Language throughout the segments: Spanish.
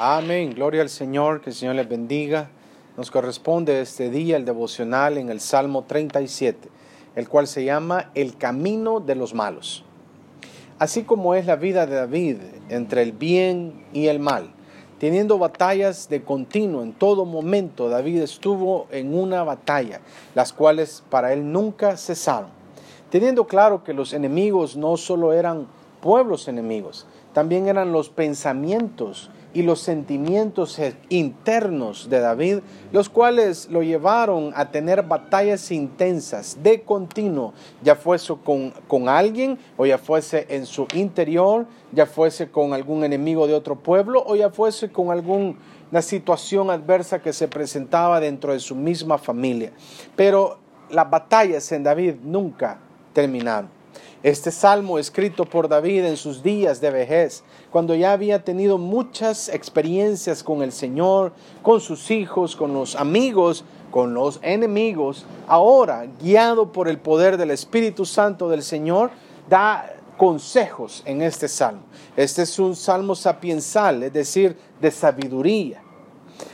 Amén. Gloria al Señor, que el Señor les bendiga. Nos corresponde este día el devocional en el Salmo 37, el cual se llama El camino de los malos. Así como es la vida de David entre el bien y el mal, teniendo batallas de continuo en todo momento, David estuvo en una batalla, las cuales para él nunca cesaron, teniendo claro que los enemigos no solo eran pueblos enemigos, también eran los pensamientos y los sentimientos internos de David, los cuales lo llevaron a tener batallas intensas de continuo, ya fuese con, con alguien o ya fuese en su interior, ya fuese con algún enemigo de otro pueblo o ya fuese con alguna situación adversa que se presentaba dentro de su misma familia. Pero las batallas en David nunca terminaron. Este salmo escrito por David en sus días de vejez, cuando ya había tenido muchas experiencias con el Señor, con sus hijos, con los amigos, con los enemigos, ahora, guiado por el poder del Espíritu Santo del Señor, da consejos en este salmo. Este es un salmo sapiensal, es decir, de sabiduría.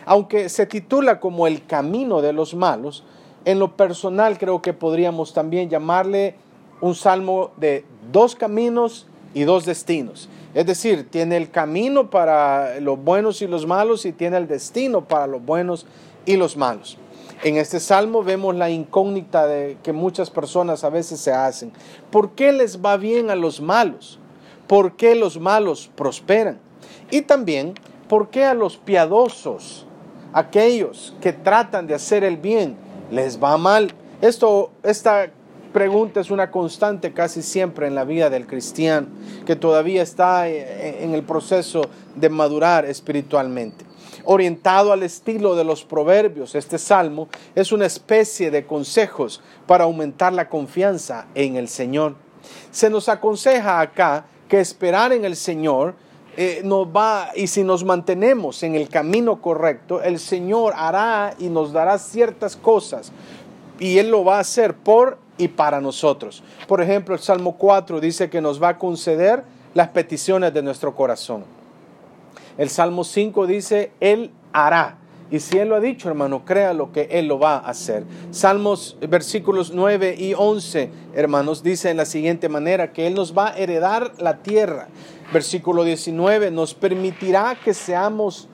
Aunque se titula como el camino de los malos, en lo personal creo que podríamos también llamarle un salmo de dos caminos y dos destinos. Es decir, tiene el camino para los buenos y los malos y tiene el destino para los buenos y los malos. En este salmo vemos la incógnita de que muchas personas a veces se hacen. ¿Por qué les va bien a los malos? ¿Por qué los malos prosperan? Y también, ¿por qué a los piadosos, aquellos que tratan de hacer el bien, les va mal? Esto, esta pregunta es una constante casi siempre en la vida del cristiano, que todavía está eh, en el proceso de madurar espiritualmente. Orientado al estilo de los proverbios, este salmo es una especie de consejos para aumentar la confianza en el Señor. Se nos aconseja acá que esperar en el Señor eh, nos va, y si nos mantenemos en el camino correcto, el Señor hará y nos dará ciertas cosas. Y Él lo va a hacer por y para nosotros. Por ejemplo, el Salmo 4 dice que nos va a conceder las peticiones de nuestro corazón. El Salmo 5 dice, Él hará. Y si Él lo ha dicho, hermano, crea lo que Él lo va a hacer. Salmos, versículos 9 y 11, hermanos, dice en la siguiente manera, que Él nos va a heredar la tierra. Versículo 19, nos permitirá que seamos,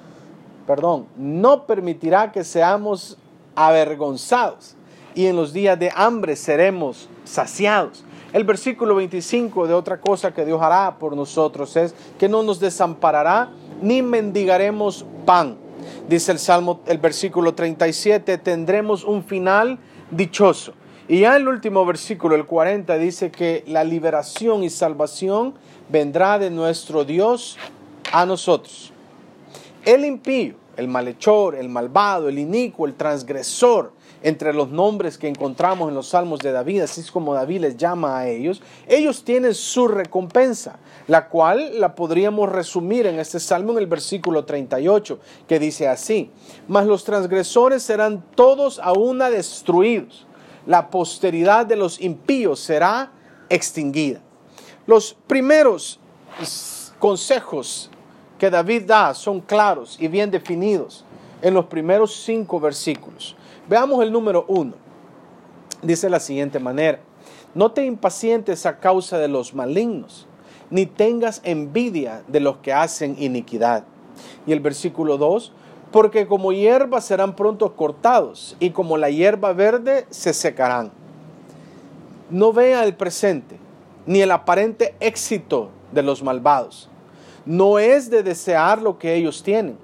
perdón, no permitirá que seamos avergonzados y en los días de hambre seremos saciados. El versículo 25 de otra cosa que Dios hará por nosotros es que no nos desamparará ni mendigaremos pan. Dice el Salmo, el versículo 37, tendremos un final dichoso. Y ya el último versículo, el 40, dice que la liberación y salvación vendrá de nuestro Dios a nosotros. El impío, el malhechor, el malvado, el inicuo, el transgresor, entre los nombres que encontramos en los salmos de David, así es como David les llama a ellos, ellos tienen su recompensa, la cual la podríamos resumir en este salmo en el versículo 38, que dice así, mas los transgresores serán todos a una destruidos, la posteridad de los impíos será extinguida. Los primeros consejos que David da son claros y bien definidos en los primeros cinco versículos. Veamos el número uno. Dice la siguiente manera, no te impacientes a causa de los malignos, ni tengas envidia de los que hacen iniquidad. Y el versículo 2, porque como hierba serán pronto cortados, y como la hierba verde se secarán. No vea el presente, ni el aparente éxito de los malvados. No es de desear lo que ellos tienen.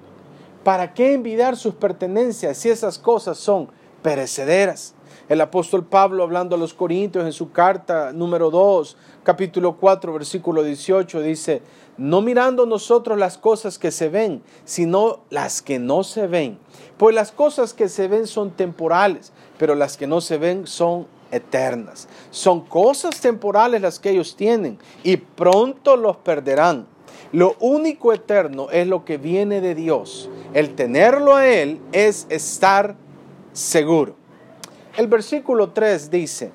¿Para qué envidiar sus pertenencias si esas cosas son perecederas. El apóstol Pablo, hablando a los Corintios en su carta número 2, capítulo 4, versículo 18, dice, no mirando nosotros las cosas que se ven, sino las que no se ven. Pues las cosas que se ven son temporales, pero las que no se ven son eternas. Son cosas temporales las que ellos tienen y pronto los perderán. Lo único eterno es lo que viene de Dios. El tenerlo a Él es estar seguro. El versículo 3 dice,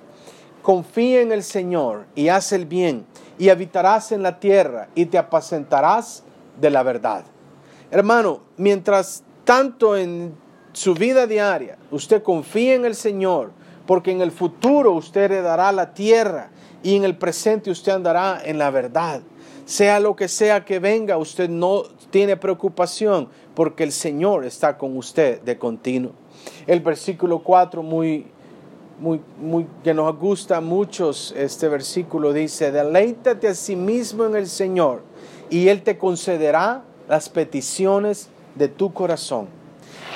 confía en el Señor y haz el bien y habitarás en la tierra y te apacentarás de la verdad. Hermano, mientras tanto en su vida diaria usted confía en el Señor, porque en el futuro usted heredará la tierra y en el presente usted andará en la verdad. Sea lo que sea que venga, usted no tiene preocupación porque el Señor está con usted de continuo. El versículo 4 muy muy, muy, que nos gusta mucho este versículo dice, deleítate a sí mismo en el Señor y Él te concederá las peticiones de tu corazón.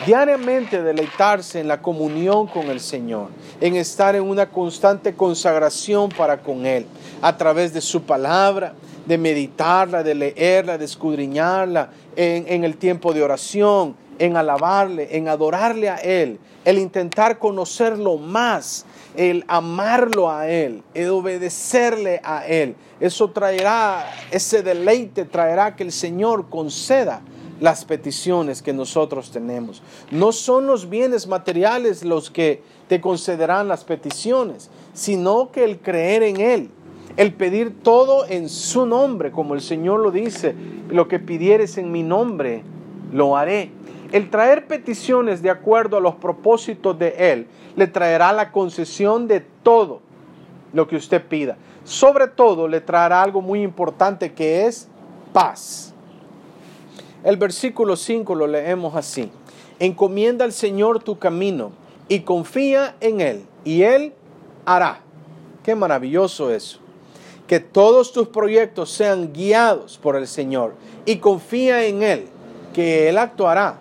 Diariamente deleitarse en la comunión con el Señor, en estar en una constante consagración para con Él, a través de su palabra, de meditarla, de leerla, de escudriñarla, en, el tiempo de oración, en alabarle, en adorarle a Él, el intentar conocerlo más, el amarlo a Él, el obedecerle a Él. Eso traerá, ese deleite traerá que el Señor conceda las peticiones que nosotros tenemos. No son los bienes materiales los que te concederán las peticiones, sino que el creer en Él, el pedir todo en su nombre, como el Señor lo dice, lo que pidieres en mi nombre, lo haré. El traer peticiones de acuerdo a los propósitos de Él le traerá la concesión de todo lo que usted pida. Sobre todo le traerá algo muy importante que es paz. El versículo 5 lo leemos así. Encomienda al Señor tu camino y confía en Él y Él hará. Qué maravilloso eso. Que todos tus proyectos sean guiados por el Señor y confía en Él, que Él actuará.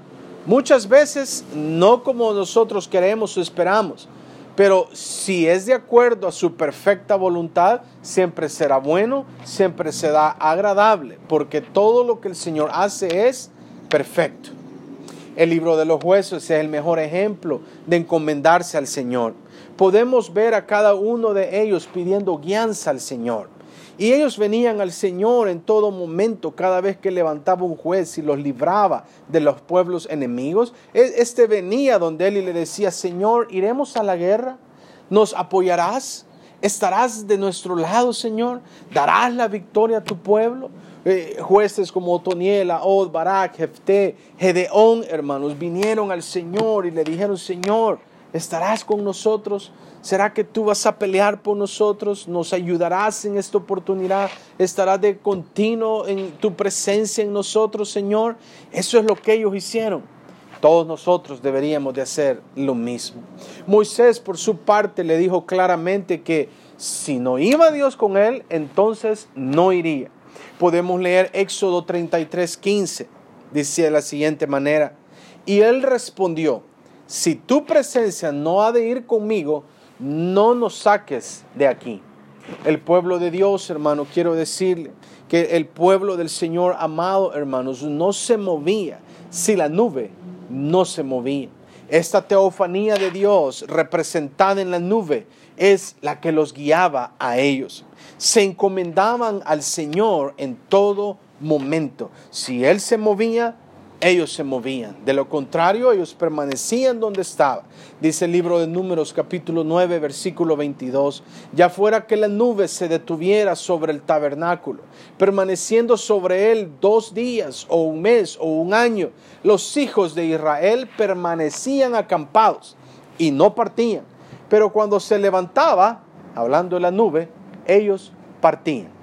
Muchas veces no como nosotros queremos o esperamos, pero si es de acuerdo a su perfecta voluntad, siempre será bueno, siempre será agradable, porque todo lo que el Señor hace es perfecto. El libro de los jueces es el mejor ejemplo de encomendarse al Señor. Podemos ver a cada uno de ellos pidiendo guianza al Señor. Y ellos venían al Señor en todo momento, cada vez que levantaba un juez y los libraba de los pueblos enemigos. E, este venía donde él y le decía, Señor, ¿iremos a la guerra? ¿Nos apoyarás? ¿Estarás de nuestro lado, Señor? ¿Darás la victoria a tu pueblo? Eh, jueces como Otoniel, Od, Barak, Jefté, Gedeón, hermanos, vinieron al Señor y le dijeron, Señor, ¿estarás con nosotros? ¿Será que tú vas a pelear por nosotros? ¿Nos ayudarás en esta oportunidad? ¿Estarás de continuo en tu presencia en nosotros, Señor? Eso es lo que ellos hicieron. Todos nosotros deberíamos de hacer lo mismo. Moisés, por su parte, le dijo claramente que si no iba Dios con él, entonces no iría. Podemos leer Éxodo 33, 15. Dice de la siguiente manera. Y él respondió, si tu presencia no ha de ir conmigo, no nos saques de aquí. El pueblo de Dios, hermano, quiero decirle que el pueblo del Señor amado, hermanos, no se movía si la nube no se movía. Esta teofanía de Dios representada en la nube es la que los guiaba a ellos. Se encomendaban al Señor en todo momento. Si Él se movía, ellos se movían. De lo contrario, ellos permanecían donde estaban. Dice el libro de Números capítulo 9, versículo 22. Ya fuera que la nube se detuviera sobre el tabernáculo, permaneciendo sobre él dos días o un mes o un año, los hijos de Israel permanecían acampados y no partían. Pero cuando se levantaba, hablando de la nube, ellos partían.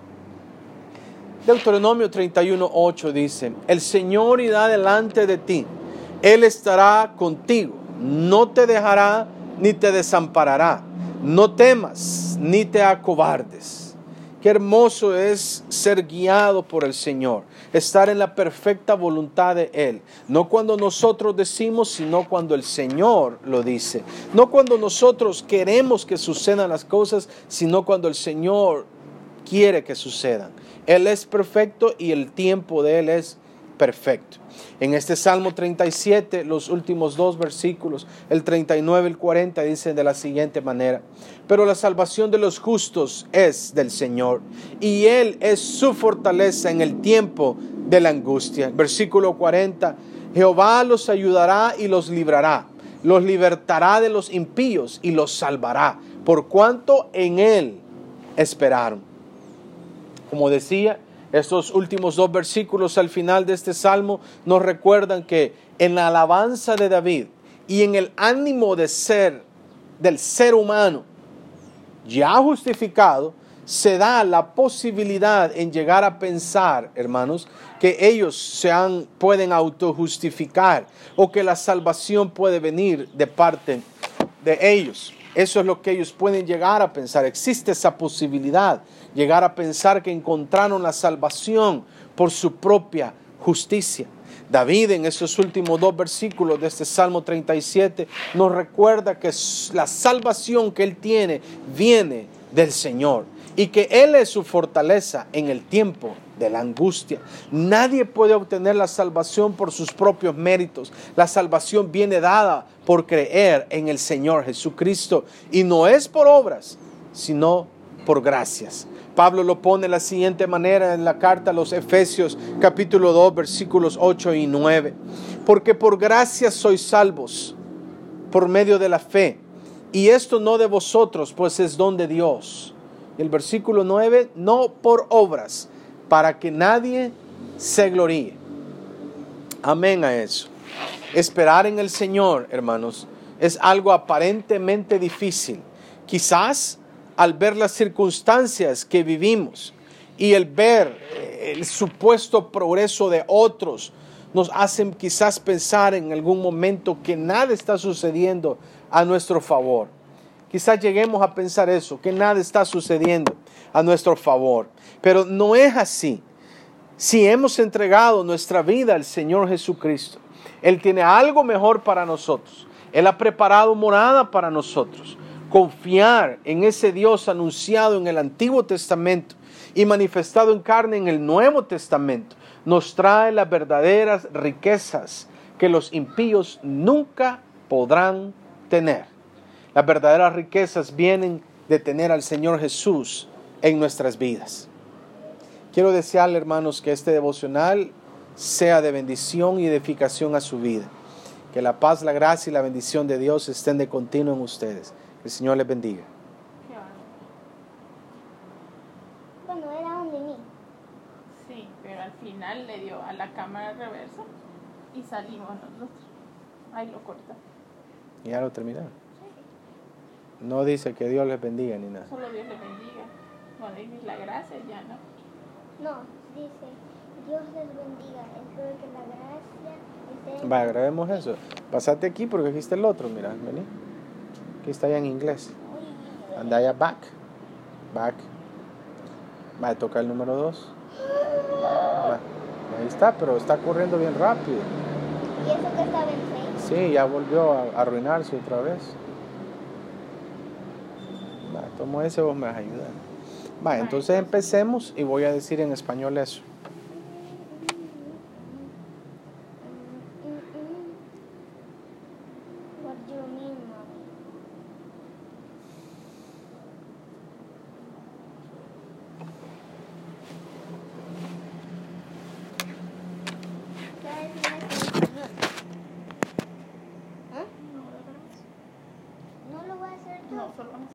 Deuteronomio 31.8 dice, el Señor irá delante de ti, Él estará contigo, no te dejará ni te desamparará, no temas ni te acobardes. Qué hermoso es ser guiado por el Señor, estar en la perfecta voluntad de Él. No cuando nosotros decimos, sino cuando el Señor lo dice. No cuando nosotros queremos que sucedan las cosas, sino cuando el Señor quiere que sucedan. Él es perfecto y el tiempo de Él es perfecto. En este Salmo 37, los últimos dos versículos, el 39 y el 40, dicen de la siguiente manera, pero la salvación de los justos es del Señor y Él es su fortaleza en el tiempo de la angustia. Versículo 40, Jehová los ayudará y los librará, los libertará de los impíos y los salvará, por cuanto en Él esperaron. Como decía, Estos últimos dos versículos al final de este salmo nos recuerdan que en la alabanza de David y en el ánimo de ser del ser humano ya justificado, se da la posibilidad en llegar a pensar, hermanos, que ellos se pueden autojustificar o que la salvación puede venir de parte de ellos. Eso es lo que ellos pueden llegar a pensar. Existe esa posibilidad, llegar a pensar que encontraron la salvación por su propia justicia. David en esos últimos dos versículos de este Salmo 37 nos recuerda que la salvación que él tiene viene del Señor y que Él es su fortaleza en el tiempo de la angustia. Nadie puede obtener la salvación por sus propios méritos. La salvación viene dada por creer en el Señor Jesucristo y no es por obras, sino por gracias. Pablo lo pone de la siguiente manera en la carta a los Efesios capítulo 2 versículos 8 y 9. Porque por gracia sois salvos por medio de la fe. Y esto no de vosotros, pues es don de Dios el versículo 9, no por obras, para que nadie se gloríe. Amén a eso. Esperar en el Señor, hermanos, es algo aparentemente difícil. Quizás al ver las circunstancias que vivimos y el ver eh, el supuesto progreso de otros, nos hacen quizás pensar en algún momento que nada está sucediendo a nuestro favor. Quizás lleguemos a pensar eso, que nada está sucediendo a nuestro favor. Pero no es así. Si hemos entregado nuestra vida al Señor Jesucristo, Él tiene algo mejor para nosotros. Él ha preparado morada para nosotros. Confiar en ese Dios anunciado en el Antiguo Testamento y manifestado en carne en el Nuevo Testamento nos trae las verdaderas riquezas que los impíos nunca podrán tener. Las verdaderas riquezas vienen de tener al Señor Jesús en nuestras vidas. Quiero desearle, hermanos, que este devocional sea de bendición y edificación a su vida. Que la paz, la gracia y la bendición de Dios estén de continuo en ustedes. El Señor les bendiga. Bueno, era un mí. Sí, pero al final le dio a la cámara reverso y salimos nosotros. Ahí lo corta. Ya lo terminaron. No dice que Dios les bendiga ni nada. Solo Dios les bendiga. Bueno, dice la gracia ya no. No, dice Dios les bendiga. Espero que la gracia esté. Vaya, grabemos eso. Pasate aquí porque aquí está el otro, mira, vení. Aquí está ya en inglés. Anda ya back. Back. Va, toca el número 2. Ahí está, pero está corriendo bien rápido. ¿Y eso que estaba en 6? Sí, ya volvió a arruinarse otra vez. Va, tomo ese, vos me vas a ayudar. Va, entonces empecemos y voy a decir en español eso.